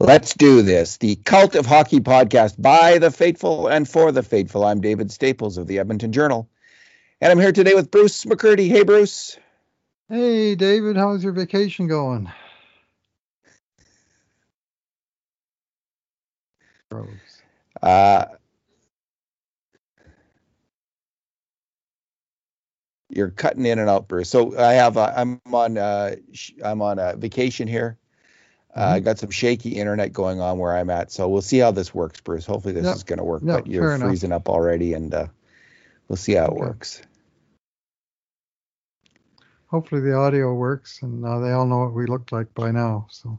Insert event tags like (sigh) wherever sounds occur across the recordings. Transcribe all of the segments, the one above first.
Let's do this. The Cult of Hockey podcast by the faithful and for the faithful. I'm David Staples of the Edmonton Journal. And I'm here today with Bruce McCurdy. Hey, Bruce. Hey, David. How's your vacation going? Uh, you're cutting in and out, Bruce. So I have uh, I'm on uh, I'm on a vacation here uh, I got some shaky internet going on where I'm at, so we'll see how this works, Bruce. Hopefully, this is going to work. But you're freezing enough. up already, and uh, we'll see how it okay. works. Hopefully, the audio works, and uh, they all know what we look like by now. So.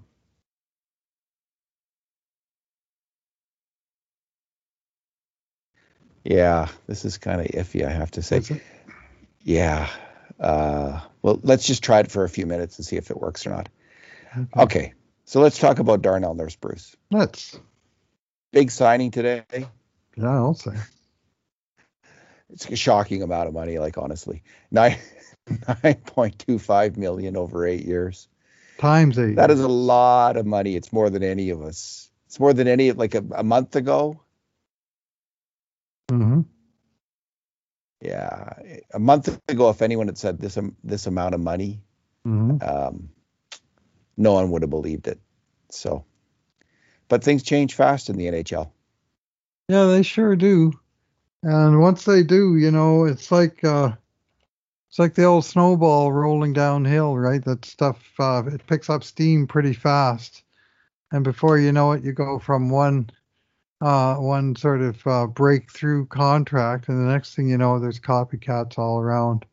Yeah, this is kind of iffy, I have to say. Yeah. Uh, well, let's just try it for a few minutes and see if it works or not. Okay. okay. So let's talk about Darnell Nurse, Bruce. Let's. Big signing today. Yeah, I'll say. It's a shocking amount of money, like honestly. Nine nine point two five million over eight years. Times eight. That is a lot of money. It's more than any of us. It's more than any like a, a month ago. Mm-hmm. Yeah, a month ago, if anyone had said this um, this amount of money, mm-hmm. um, no one would have believed it. So, but things change fast in the NHL. Yeah, they sure do. And once they do, you know, it's like uh, it's like the old snowball rolling downhill, right? That stuff uh, it picks up steam pretty fast, and before you know it, you go from one uh, one sort of uh, breakthrough contract, and the next thing you know, there's copycats all around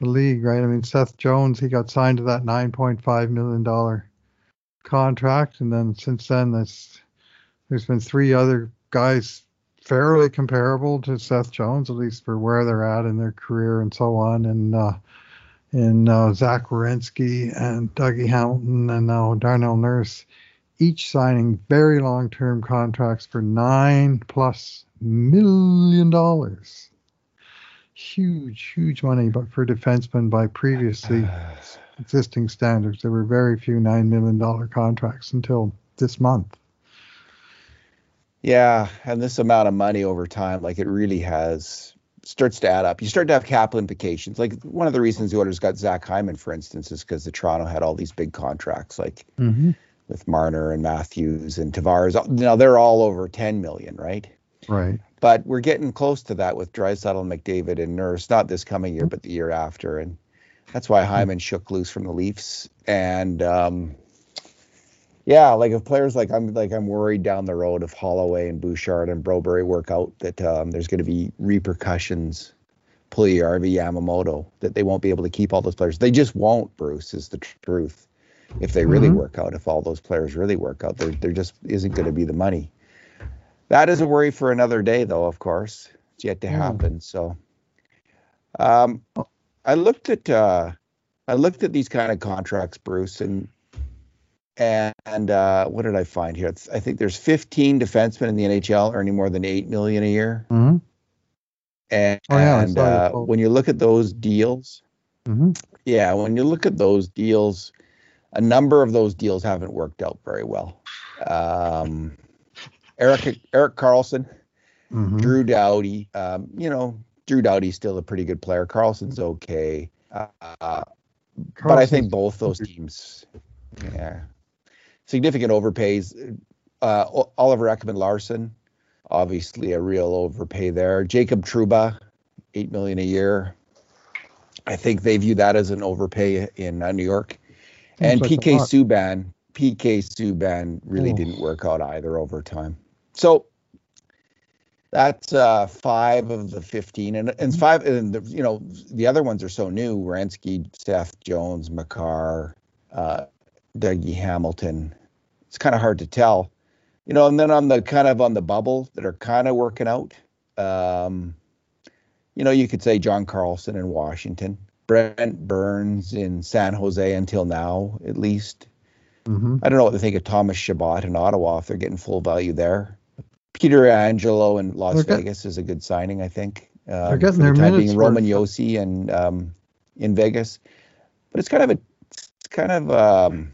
the league, right? I mean, Seth Jones, he got signed to that $9.5 million contract. And then since then, there's been three other guys fairly comparable to Seth Jones, at least for where they're at in their career and so on. And, uh, in uh, Zach Werenski and Dougie Hamilton and now Darnell Nurse, each signing very long-term contracts for nine plus million dollars huge, huge money, but for defensemen by previously (sighs) existing standards, there were very few $9 million contracts until this month. Yeah, and this amount of money over time, like it really has, starts to add up. You start to have cap implications. Like one of the reasons the Oilers got Zach Hyman, for instance, is because the Toronto had all these big contracts, like mm-hmm. with Marner and Matthews and Tavares. Now they're all over 10 million, right? Right. But we're getting close to that with Draisaitl, McDavid, and Nurse. Not this coming year, but the year after, and that's why Hyman shook loose from the Leafs. And um, yeah, like if players like I'm like I'm worried down the road if Holloway and Bouchard and Broberg work out that um, there's going to be repercussions. Puljujarvi, Yamamoto, that they won't be able to keep all those players. They just won't. Bruce is the truth. If they really mm-hmm. work out, if all those players really work out, there there just isn't going to be the money. That is a worry for another day, though. Of course, it's yet to hmm. happen. Mm. So, um, I looked at uh, I looked at these kind of contracts, Bruce, and and uh, what did I find here? I think there's 15 defensemen in the NHL earning more than eight million a year. Mm-hmm. And, oh, yeah, and uh, when you look at those deals, mm-hmm. yeah, when you look at those deals, a number of those deals haven't worked out very well. Um, Eric Erik Karlsson, mm-hmm. Drew Doughty. Um, you know, Drew Doughty's still a pretty good player. Carlson's okay, uh, but I think both those teams, yeah, significant overpays. Uh, Oliver Ekman Larsson, obviously a real overpay there. Jacob Trouba, eight million a year. I think they view that as an overpay in uh, New York. and like PK Subban, PK Subban really oh. didn't work out either over time. So that's uh, five of the 15 and, and mm-hmm. five and the, you know the other ones are so new Werenski, Seth Jones, Makar, uh, Dougie Hamilton. It's kind of hard to tell, you know. And then on the kind of on the bubble that are kind of working out, um, you know, you could say John Carlson in Washington, Brent Burns in San Jose until now, at least. Mm-hmm. I don't know what they think of Thomas Chabot in Ottawa if they're getting full value there. Pietrangelo in Las they're Vegas is a good signing, I think. Um, they're getting their the minutes. Being Roman Josi and um, in Vegas, but it's kind of a it's kind of um,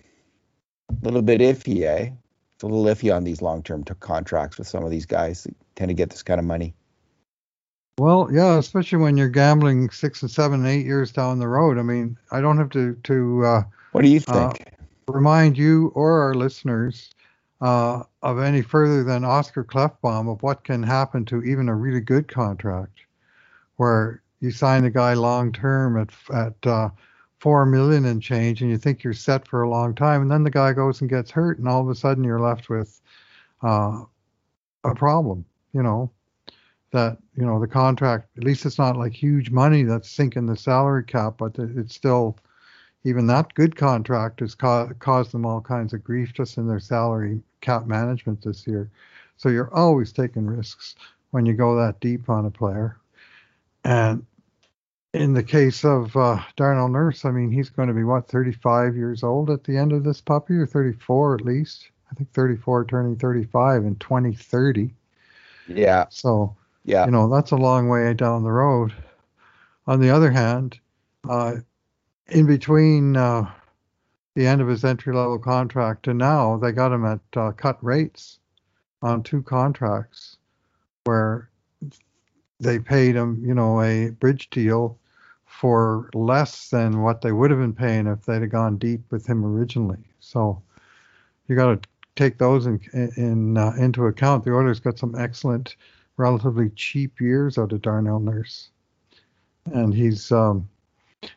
a little bit iffy, eh? it's a little iffy on these long-term t- contracts with some of these guys that tend to get this kind of money. Well, yeah, especially when you're gambling six and seven and eight years down the road. I mean, I don't have to to. Uh, what do you uh, think? Uh, remind you or our listeners uh, of any further than Oscar Klefbom of what can happen to even a really good contract, where you sign a guy long term at at uh, four million and change, and you think you're set for a long time, and then the guy goes and gets hurt, and all of a sudden you're left with uh, a problem. You know, that you know the contract at least it's not like huge money that's sinking the salary cap but it's still even that good contract has ca- caused them all kinds of grief just in their salary cap management this year so you're always taking risks when you go that deep on a player and in the case of uh, Darnell Nurse, I mean, he's going to be what 35 years old at the end of this puppy, or 34 at least. I think 34, turning 35 in 2030. Yeah. So yeah. You know, that's a long way down the road. On the other hand, uh, in between uh, the end of his entry level contract and now, they got him at uh, cut rates on two contracts where they paid him, you know, a bridge deal for less than what they would have been paying if they'd have gone deep with him originally. So you got to take those in, in uh, into account. The Oilers got some excellent relatively cheap years out of Darnell Nurse, and he's um,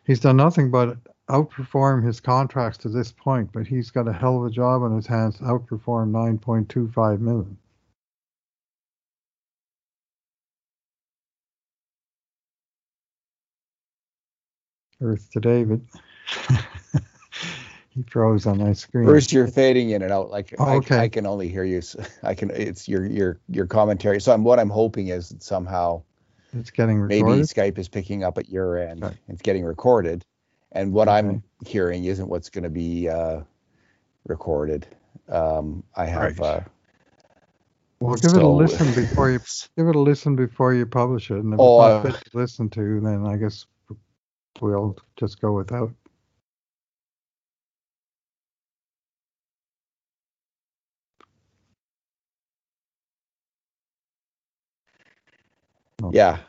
he's done nothing but outperform his contracts to this point. But he's got a hell of a job on his hands to outperform 9.25 million. Earth to David. (laughs) he froze on my screen. First, you're fading in and out. Like oh, okay. I, I, can only hear you. (laughs) I can. It's your your your commentary. So I'm, what I'm hoping is that somehow it's getting recorded. Maybe Skype is picking up at your end. Okay. It's getting recorded, and what okay. I'm hearing isn't what's going to be uh, recorded. Um, I have. Right. Uh, well, give so, it a listen (laughs) before you give it a listen before you publish it, and if oh, it's not uh, fit to listen to, then I guess we'll just go without. Yeah,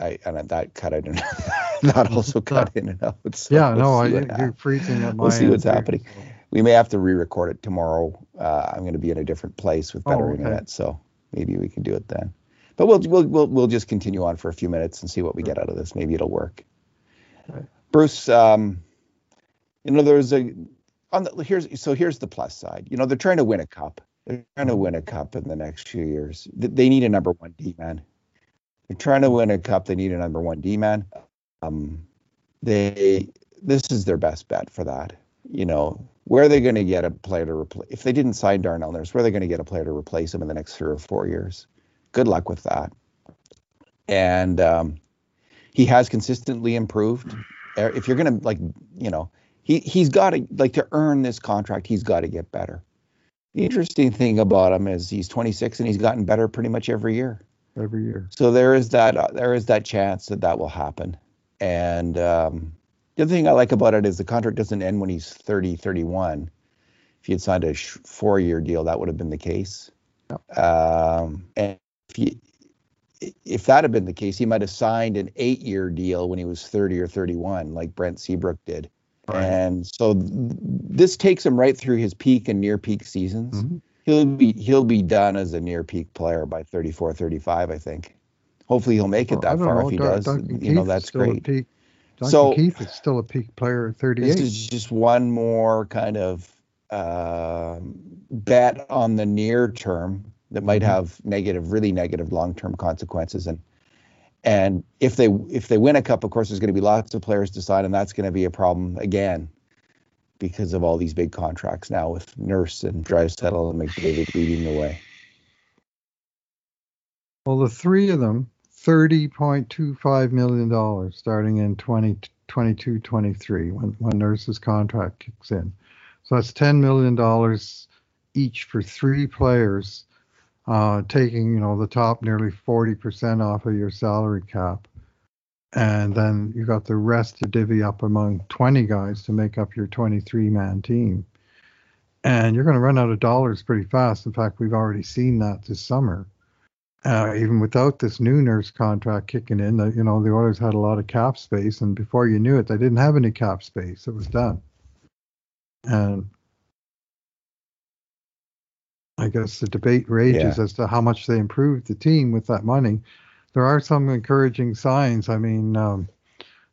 I and that cut out and (laughs) that also cut in and out. So yeah, we'll no, I, you're freezing at (laughs) my. We'll see what's happening. So. We may have to re-record it tomorrow. Uh, I'm going to be in a different place with better oh, okay. internet, so maybe we can do it then. But we'll we'll we'll we'll just continue on for a few minutes and see what we get out of this. Maybe it'll work. Bruce, um, you know, there's a on the here's so here's the plus side. You know, they're trying to win a cup. They're trying to win a cup in the next few years. They need a number one D man they're trying to win a cup. They need a number one D man. Um, they this is their best bet for that. You know, where are they going to get a player to replace? If they didn't sign Darnell Nurse, where are they going to get a player to replace him in the next three or four years? Good luck with that. And um, he has consistently improved. Uh, if you're going to like, you know, he he's got to like to earn this contract. He's got to get better. The interesting thing about him is he's 26 and he's gotten better pretty much every year every year. So there is that uh, there is that chance that that will happen. And um, the other thing I like about it is the contract doesn't end when he's 30, 31. If he had signed a sh- four-year deal, that would have been the case. Yep. Um, and if if that had been the case, he might have signed an eight-year deal when he was 30 or 31, like Brent Seabrook did. Right. And so th- this takes him right through his peak and near peak seasons. Mm-hmm he'll be he'll be done as a near peak player by 34 35 i think. Hopefully he'll make it that far know. if he does. Duncan you Keith know that's great. peak, Duncan so Keith is still a peak player at 38 this is just one more kind of uh, bet on the near term that might mm-hmm. have negative really negative long-term consequences. And and if they if they win a cup of course there's going to be lots of players to sign and that's going to be a problem again because of all these big contracts now with Nurse and Draisaitl and McDavid leading the way. Well, the three of them, $30.25 million starting in 2022 23 when, when Nurse's contract kicks in. So that's $10 million each for three players, uh, taking, you know, the top nearly 40% off of your salary cap and then you got the rest to divvy up among 20 guys to make up your 23 man team. and you're going to run out of dollars pretty fast. In fact, we've already seen that this summer. Uh, even without this new nurse contract kicking in, that you know the Oilers had a lot of cap space, and before you knew it, they didn't have any cap space. It was done, and I guess the debate rages yeah. as to how much they improved the team with that money. There are some encouraging signs. I mean, um,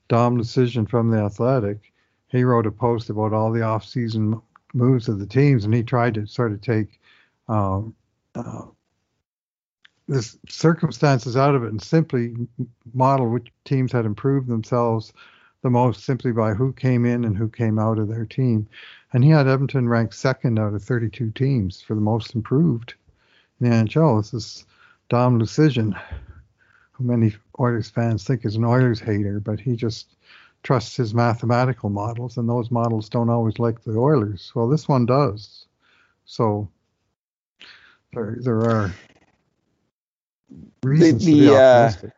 Dom Luszczyszyn from the Athletic, he wrote a post about all the off-season moves of the teams, and he tried to sort of take um, uh, the circumstances out of it and simply model which teams had improved themselves the most simply by who came in and who came out of their team. And he had Edmonton ranked second out of 32 teams for the most improved in the NHL. This is Dom who many Oilers fans think is an Oilers hater, but he just trusts his mathematical models, and those models don't always like the Oilers. Well, this one does. So there, there are reasons the, the, to be uh, optimistic. Uh,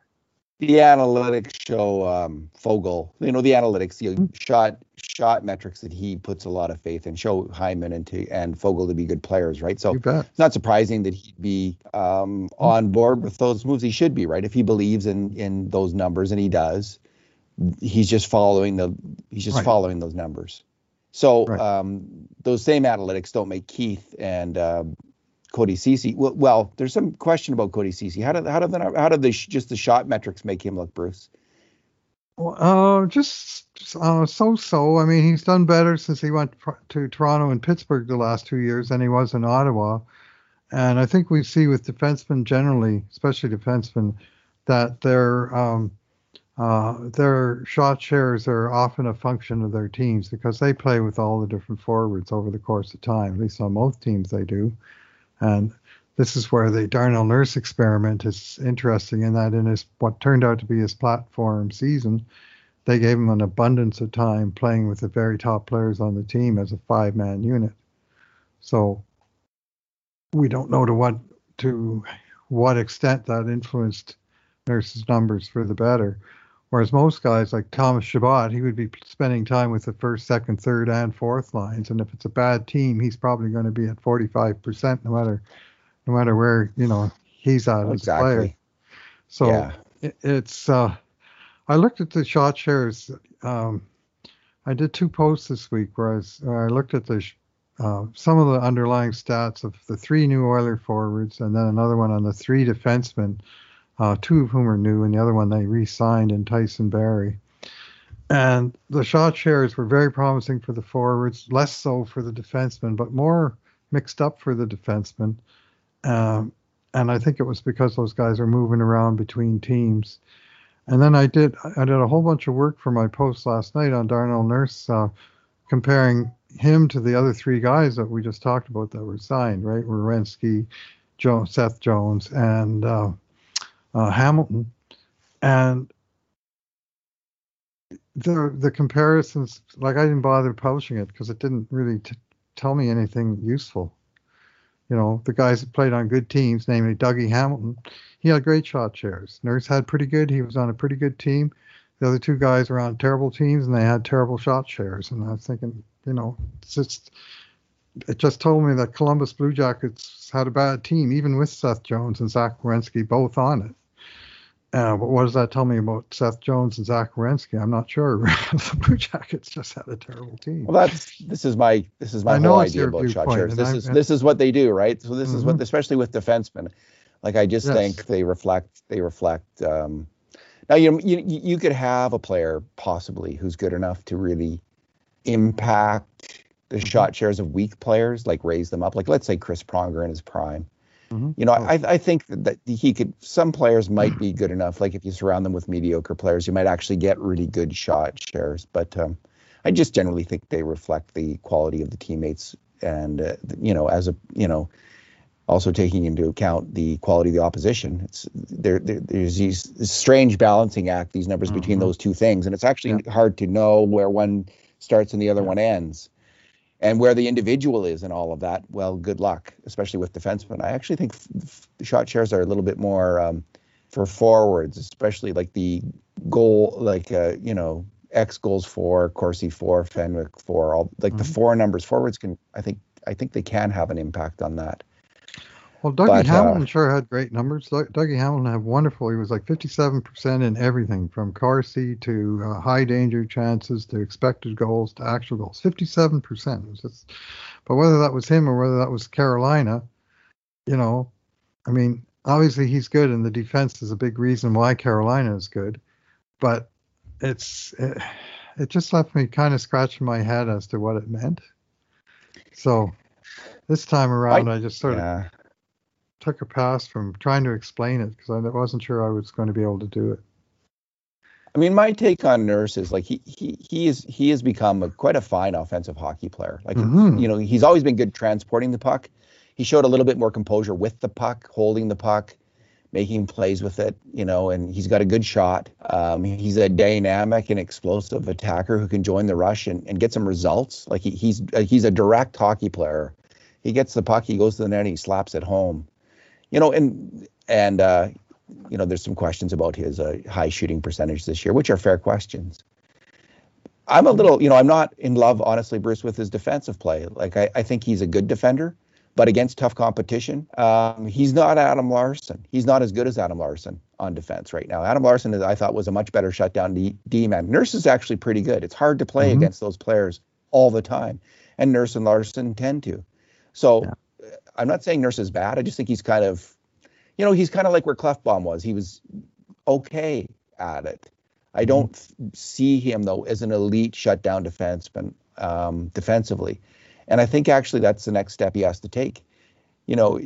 the analytics show um, Foegele, you know, the analytics, the mm-hmm. shot shot metrics that he puts a lot of faith in show Hyman and to, and Foegele to be good players, right? So it's not surprising that he'd be um, mm-hmm. on board with those moves. He should be, right? If he believes in in those numbers, and he does, he's just following the he's just right. following those numbers. So right. um, those same analytics don't make Keith and uh, Cody Ceci. Well, well, there's some question about Cody Ceci. How did how did the, how did the just the shot metrics make him look, Bruce? Uh, just uh, so so. I mean, he's done better since he went to Toronto and Pittsburgh the last two years than he was in Ottawa. And I think we see with defensemen generally, especially defensemen, that their um, uh, their shot shares are often a function of their teams because they play with all the different forwards over the course of time. At least on most teams they do. And this is where the Darnell Nurse experiment is interesting in that in his what turned out to be his platform season, they gave him an abundance of time playing with the very top players on the team as a five man unit. So we don't know to what to what extent that influenced Nurse's numbers for the better. Whereas most guys like Thomas Chabot, he would be spending time with the first, second, third, and fourth lines. And if it's a bad team, he's probably going to be at 45%, no matter no matter where you know he's at as a player. So yeah. it, it's. Uh, I looked at the shot shares. Um, I did two posts this week where I, was, I looked at the uh, some of the underlying stats of the three new Oiler forwards, and then another one on the three defensemen uh, two of whom are new, and the other one they re-signed in Tyson Barrie. And the shot shares were very promising for the forwards, less so for the defensemen, but more mixed up for the defensemen. Um, and I think it was because those guys are moving around between teams. And then I did I did a whole bunch of work for my post last night on Darnell Nurse, uh, comparing him to the other three guys that we just talked about that were signed, right? Werenski, Joe, Seth Jones, and uh, uh, Hamilton, and the the comparisons like I didn't bother publishing it because it didn't really t- tell me anything useful. You know, the guys that played on good teams, namely Dougie Hamilton, he had great shot shares. Nurse had pretty good. He was on a pretty good team. The other two guys were on terrible teams and they had terrible shot shares. And I was thinking, you know, just it just told me that Columbus Blue Jackets had a bad team, even with Seth Jones and Zach Werenski both on it. Uh, but what does that tell me about Seth Jones and Zach Werenski? I'm not sure. (laughs) the Blue Jackets just had a terrible team. Well, that's this is my this is my I whole idea about shot shares. This is this is what they do, right? So this mm-hmm. is what, mm-hmm. especially with defensemen. Like I just yes. think they reflect they reflect. Um, now you you you could have a player possibly who's good enough to really impact the mm-hmm. shot shares of weak players, like raise them up. Like let's say Chris Pronger in his prime Mm-hmm. You know, oh. I, I think that he could. Some players might be good enough. Like if you surround them with mediocre players, you might actually get really good shot shares. But um, I just generally think they reflect the quality of the teammates, and uh, you know, as a you know, also taking into account the quality of the opposition. It's there. there there's these strange balancing act. These numbers mm-hmm. between those two things, and it's actually yeah. hard to know where one starts and the other yeah. one ends and where the individual is and all of that, well, good luck, especially with defensemen. I actually think f- shot shares are a little bit more um, for forwards, especially like the goal, like uh, you know, X goals for, Corsi for, Fenwick for, all like mm-hmm. the four numbers. Forwards can, I think, I think they can have an impact on that. Well, Dougie but, uh, Hamilton uh, sure had great numbers. Dougie Hamilton had wonderful. He was like 57% in everything from Corsi to uh, high danger chances to expected goals to actual goals. 57%. Just, but whether that was him or whether that was Carolina, you know, I mean, obviously he's good, and the defense is a big reason why Carolina is good. But it's it, it just left me kind of scratching my head as to what it meant. So this time around, I, I just sort yeah. of took a pass from trying to explain it because I wasn't sure I was going to be able to do it. I mean, my take on Nurse is like he he he is he has become a, quite a fine offensive hockey player. Like mm-hmm. you know, he's always been good transporting the puck. He showed a little bit more composure with the puck, holding the puck, making plays with it. You know, and he's got a good shot. Um, he's a dynamic and explosive attacker who can join the rush and, and get some results. Like he, he's he's a direct hockey player. He gets the puck, he goes to the net, he slaps it home you know, and and uh, you know, there's some questions about his uh, high shooting percentage this year, which are fair questions. I'm a little, you know, I'm not in love, honestly, Bruce, with his defensive play. Like, I, I think he's a good defender, but against tough competition, um, he's not Adam Larsson. He's not as good as Adam Larsson on defense right now. Adam Larsson, I thought, was a much better shutdown D, D man. Nurse is actually pretty good. It's hard to play mm-hmm. against those players all the time, and Nurse and Larsson tend to. So yeah. I'm not saying Nurse is bad. I just think he's kind of, you know, he's kind of like where Klefbom was. He was okay at it. I mm-hmm. don't mm-hmm. see him though as an elite shutdown defenseman um, defensively, and I think actually that's the next step he has to take. You know,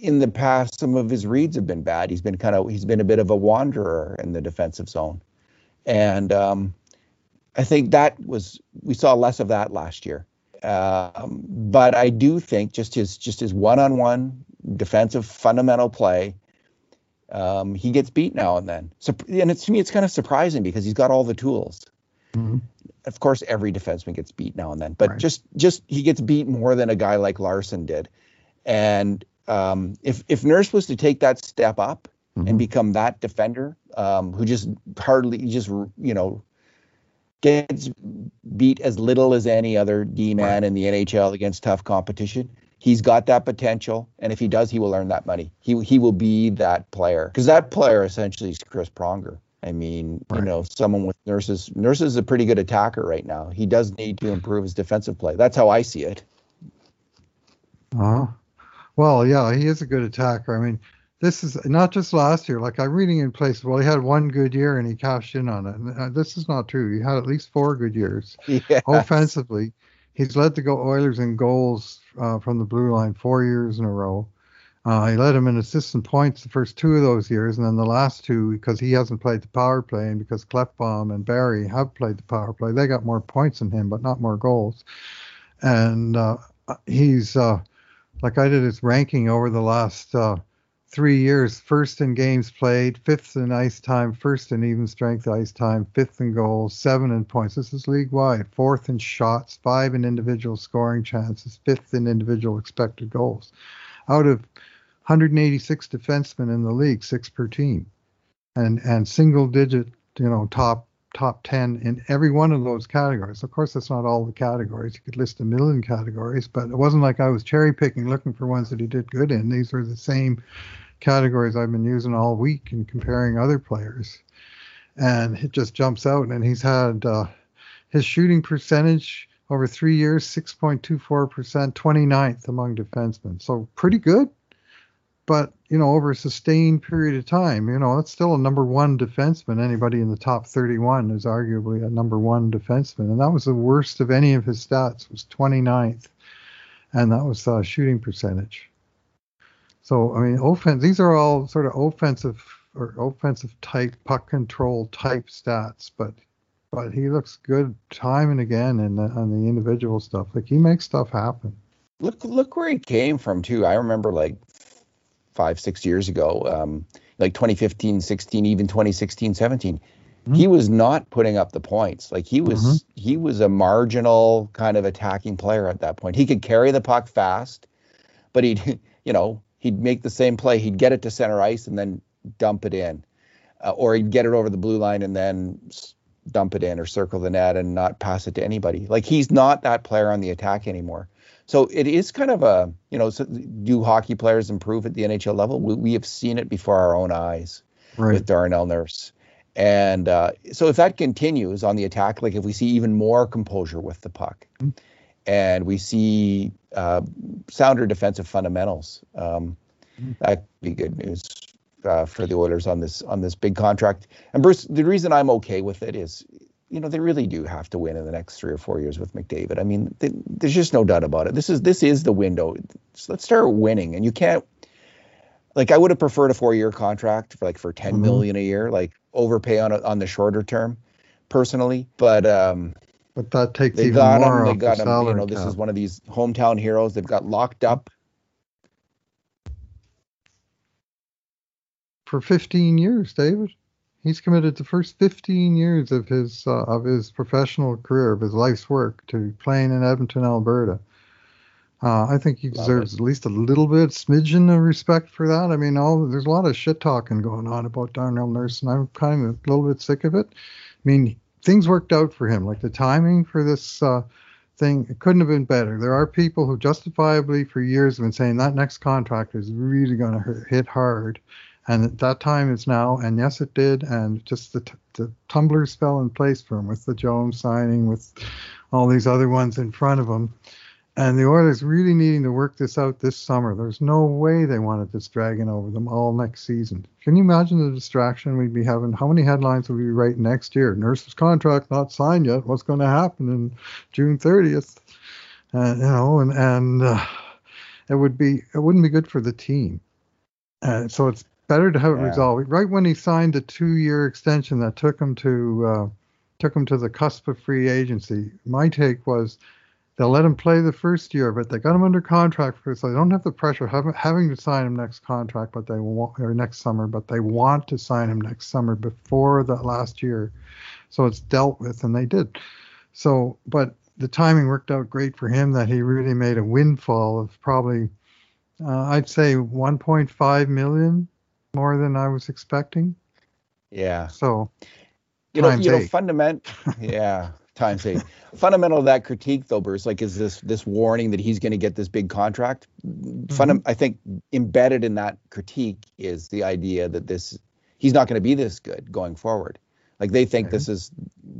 in the past, some of his reads have been bad. He's been kind of he's been a bit of a wanderer in the defensive zone, and um, I think that was we saw less of that last year. Um, but I do think just his just his one-on-one defensive fundamental play, um, he gets beat now and then. So, and it's to me, it's kind of surprising because he's got all the tools. Mm-hmm. Of course, every defenseman gets beat now and then, but right. just just he gets beat more than a guy like Larsson did. And um, if if Nurse was to take that step up mm-hmm. and become that defender um, who just hardly just you know gets beat as little as any other D man in the NHL against tough competition. He's got that potential, and if he does, he will earn that money. He he will be that player because that player essentially is Chris Pronger. I mean, right. you know, someone with nurses. Nurses is a pretty good attacker right now. He does need to improve his defensive play. That's how I see it. Uh, well, yeah, he is a good attacker. I mean, this is not just last year. Like I'm reading in places, well, he had one good year and he cashed in on it. And uh, this is not true. He had at least four good years (laughs) yes. offensively. He's led the go Oilers in goals uh, from the blue line four years in a row. Uh, he led him in assists and points the first two of those years, and then the last two because he hasn't played the power play, and because Klefbom and Barrie have played the power play, they got more points than him, but not more goals. And uh, he's uh, like I did his ranking over the last uh, three years first in games played, fifth in ice time, first in even strength ice time, fifth in goals, seven in points. This is league wide. Fourth in shots, five in individual scoring chances, fifth in individual expected goals. Out of 186 defensemen in the league, six per team, and and single digit, you know, top top 10 in every one of those categories. Of course, that's not all the categories. You could list a million categories, but it wasn't like I was cherry picking looking for ones that he did good in. These are the same categories I've been using all week and comparing other players. And it just jumps out. And he's had uh, his shooting percentage over three years 6.24%, 29th among defensemen. So pretty good but you know over a sustained period of time you know that's still a number one defenseman. Anybody in the top 31 is arguably a number one defenseman. And that was the worst of any of his stats was 29th and that was uh, shooting percentage. So i mean offense these are all sort of offensive or offensive type puck control type stats but but he looks good time and again in the, on the individual stuff. Like he makes stuff happen. Look look where he came from too. I remember like five, six years ago, um, like 2015, 16, even 2016, 17. Mm-hmm. He was not putting up the points. Like he was, mm-hmm. he was a marginal kind of attacking player at that point. He could carry the puck fast, but he'd, (laughs) you know, he'd make the same play. He'd get it to center ice and then dump it in, uh, or he'd get it over the blue line and then dump it in or circle the net and not pass it to anybody. Like he's not that player on the attack anymore. So it is kind of a, you know, so do hockey players improve at the NHL level? We, we have seen it before our own eyes right. with Darnell Nurse. And uh, so if that continues on the attack, like if we see even more composure with the puck mm-hmm. and we see uh, sounder defensive fundamentals, um, mm-hmm. that'd be good news uh, for the Oilers on this on this big contract. And Bruce, the reason I'm okay with it is, you know, they really do have to win in the next three or four years with McDavid. I mean, they, there's just no doubt about it. This is this is the window. So let's start winning, and you can't. Like I would have preferred a four-year contract for like for 10 mm-hmm. million a year, like overpay on a, on the shorter term, personally. But um, but that takes they even got more him. They got him. You know, this is one of these hometown heroes. They've got locked up for 15 years, David. He's committed the first 15 years of his uh, of his professional career, of his life's work, to playing in Edmonton, Alberta. Uh, I think he deserves at least a little bit, smidgen of respect for that. I mean, all there's a lot of shit talking going on about Darnell Nurse, and I'm kind of a little bit sick of it. I mean, things worked out for him. Like the timing for this uh, thing, it couldn't have been better. There are people who justifiably for years have been saying that next contract is really going to hit hard, and that time is now. And yes, it did. And just the, t- the tumblers fell in place for him with the Jones signing, with all these other ones in front of him. And the Oilers really needing to work this out this summer. There's no way they wanted this dragging over them all next season. Can you imagine the distraction we'd be having? How many headlines would we write next year? Nurse's contract not signed yet. What's going to happen in June 30th? Uh, you know, and and uh, it would be it wouldn't be good for the team. Uh, so it's better to have it yeah. resolved right when he signed the two-year extension that took him to uh, took him to the cusp of free agency. My take was they'll let him play the first year, but they got him under contract for so they don't have the pressure of having to sign him next contract, but they want or next summer, but they want to sign him next summer before that last year. So it's dealt with, and they did. So, but the timing worked out great for him that he really made a windfall of probably, uh, I'd say 1.5 million more than I was expecting. Yeah. So, you know, you know, fundament. (laughs) Yeah, times eight. Fundamental of that critique, though, Bruce, like, is this this warning that he's going to get this big contract? Mm-hmm. Fundam- I think embedded in that critique is the idea that this he's not going to be this good going forward. Like they think okay. this is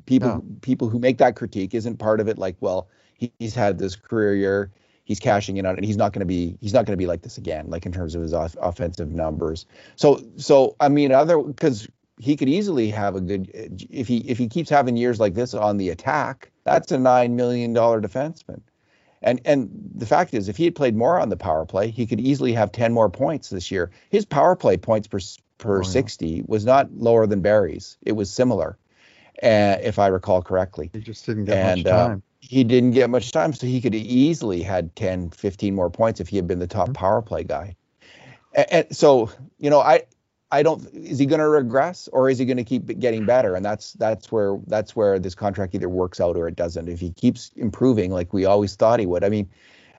people no. people who make that critique isn't part of it. Like, well, he, he's had this career year he's cashing in on it. And he's not going to be he's not going to be like this again, like in terms of his off- offensive numbers. So so I mean, other because he could easily have a good if he if he keeps having years like this on the attack. That's a nine million dollar defenseman. And and the fact is, if he had played more on the power play, he could easily have 10 more points this year. His power play points per per oh, 60 was not lower than Barrie's; It was similar, uh, if I recall correctly. He just didn't get and, much uh, time. He didn't get much time, so he could easily had 10, 15 more points if he had been the top mm-hmm. power play guy. And, and, so, you know, I I don't is he going to regress or is he going to keep getting better? And that's that's where that's where this contract either works out or it doesn't. If he keeps improving like we always thought he would. I mean,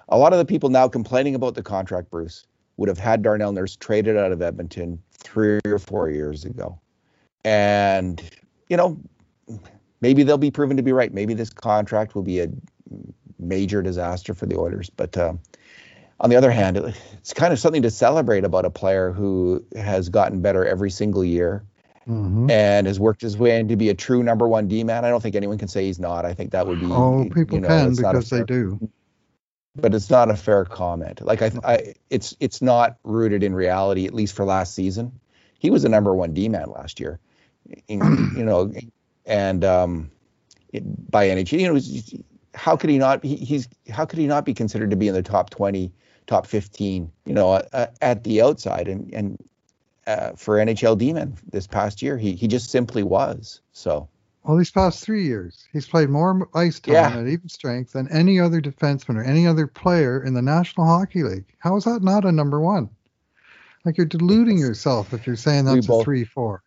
a lot of the people now complaining about the contract, Bruce, would have had Darnell Nurse traded out of Edmonton three or four years ago. And, you know, maybe they'll be proven to be right. Maybe this contract will be a major disaster for the Oilers. But uh, on the other hand, it's kind of something to celebrate about a player who has gotten better every single year mm-hmm. and has worked his way into be a true number one D man. I don't think anyone can say he's not. I think that would be. Oh, people you know, can because fair, they do. But it's not a fair comment. Like I, I, it's it's not rooted in reality. At least for last season, he was a number one D man last year. (clears throat) you know, and um, it, by NHL, you know, how could he not? He, he's how could he not be considered to be in the top 20, top 15? You know, uh, at the outside, and and uh, for NHL Demon this past year, he he just simply was. So. Well, these past three years, he's played more ice time yeah. at even strength than any other defenseman or any other player in the National Hockey League. How is that not a number one? Like you're deluding yourself if you're saying that's both, a three four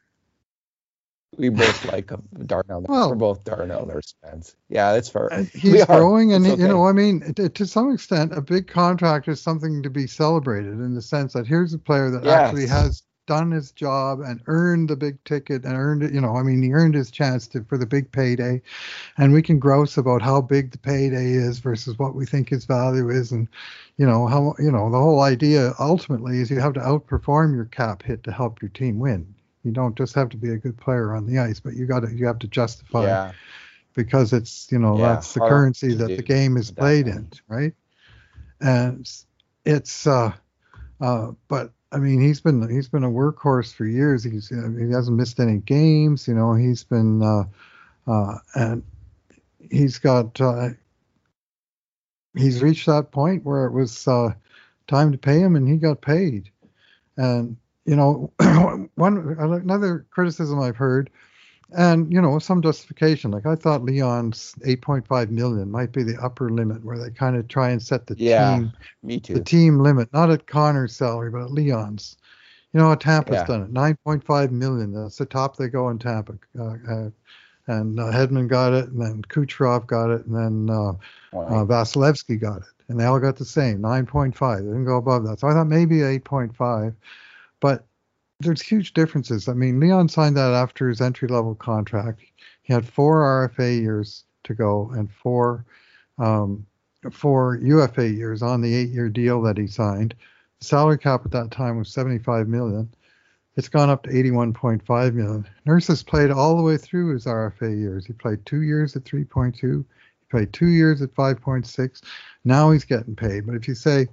we both like Darnell. Well, We're both Darnell Nurse fans. Yeah, that's fair. Uh, (laughs) he's growing, and okay. you know, I mean, to, to, some extent, a big contract is something to be celebrated in the sense that here's a player that yes. actually has done his job and earned the big ticket and earned it. You know, I mean, he earned his chance to for the big payday, and we can grouse about how big the payday is versus what we think his value is, and you know how you know the whole idea ultimately is you have to outperform your cap hit to help your team win. You don't just have to be a good player on the ice, but you got to you have to justify. Yeah because it's you know yeah, that's the currency that the game is played in, right? And it's uh, uh, but I mean he's been he's been a workhorse for years. He's he hasn't missed any games. You know he's been uh, uh, and he's got uh, he's reached that point where it was uh, time to pay him, and he got paid. And you know (clears throat) one another criticism I've heard and you know some justification like i thought leon's 8.5 million might be the upper limit where they kind of try and set the yeah, team me too. the team limit not at connor's salary but at leon's. You know tampa's yeah. done it 9.5 million that's the top they go in tampa uh, uh, and uh, hedman got it and then kucherov got it and then uh, uh vasilevskiy got it and they all got the same 9.5 they didn't go above that. So i thought maybe 8.5 but there's huge differences. I mean, Leon signed that after his entry level contract. He had four RFA years to go and four um, four UFA years on the eight year deal that he signed. The salary cap at that time was 75 million. It's gone up to 81.5 million. Nurses played all the way through his RFA years. He played two years at 3.2. He played two years at 5.6. Now he's getting paid. But if you say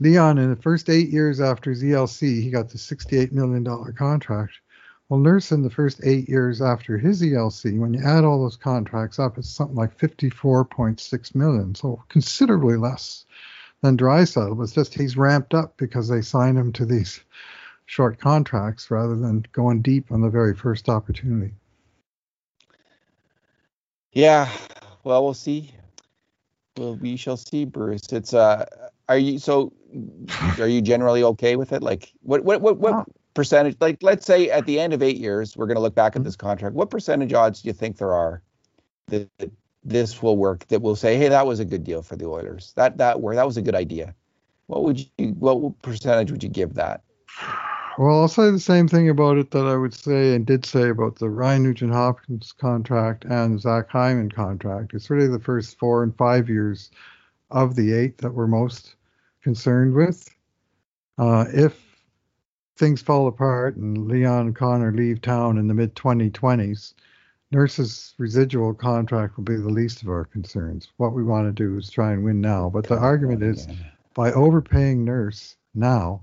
Leon, in the first eight years after ELC, he got the $68 million contract. Well, Nurse, in the first eight years after his ELC, when you add all those contracts up, it's something like 54.6 million, so considerably less than Draisaitl. It's just he's ramped up because they signed him to these short contracts rather than going deep on the very first opportunity. Yeah, well, we'll see. Well, we shall see, Bruce. It's uh, are you so? Are you generally okay with it? Like, what what what what percentage? Like, let's say at the end of eight years, we're going to look back at mm-hmm. this contract. What percentage odds do you think there are that, that this will work? That will say, hey, that was a good deal for the Oilers. That that worked. That was a good idea. What would you? What percentage would you give that? Well, I'll say the same thing about it that I would say and did say about the Ryan Nugent Hopkins contract and Zach Hyman contract. It's really the first four and five years of the eight that we're most concerned with. Uh, if things fall apart and Leon and Connor leave town in the mid 2020s, Nurse's residual contract will be the least of our concerns. What we want to do is try and win now. But the argument is by overpaying Nurse now,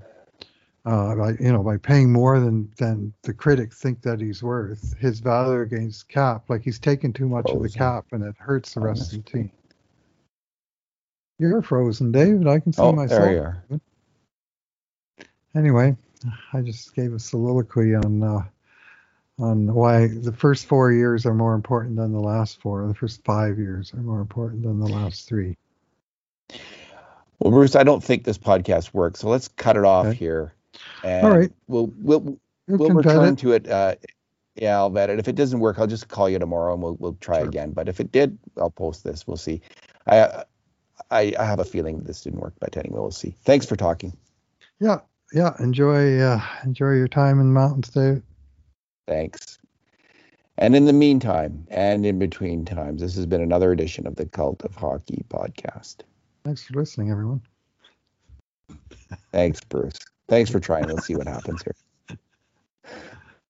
uh, by you know by paying more than than the critics think that he's worth, his value against cap, like he's taken too much of the cap, and it hurts the rest of the team. You're frozen, David. I can see oh, myself. There you are. Anyway, I just gave a soliloquy on uh, on why the first four years are more important than the last four. The first five years are more important than the last three. Well, Bruce, I don't think this podcast works, so let's cut it off okay. here. And All right. We'll we'll we'll return it. to it. Uh, yeah, I'll vet it. If it doesn't work, I'll just call you tomorrow and we'll we'll try sure. again. But if it did, I'll post this. We'll see. I I, I have a feeling this didn't work, but anyway, we'll see. Thanks for talking. Yeah, yeah. Enjoy uh, enjoy your time in the mountains, Dave. Thanks. And in the meantime, and in between times, this has been another edition of the Cult of Hockey podcast. Thanks for listening, everyone. Thanks, Bruce. Thanks for trying. Let's see what happens here.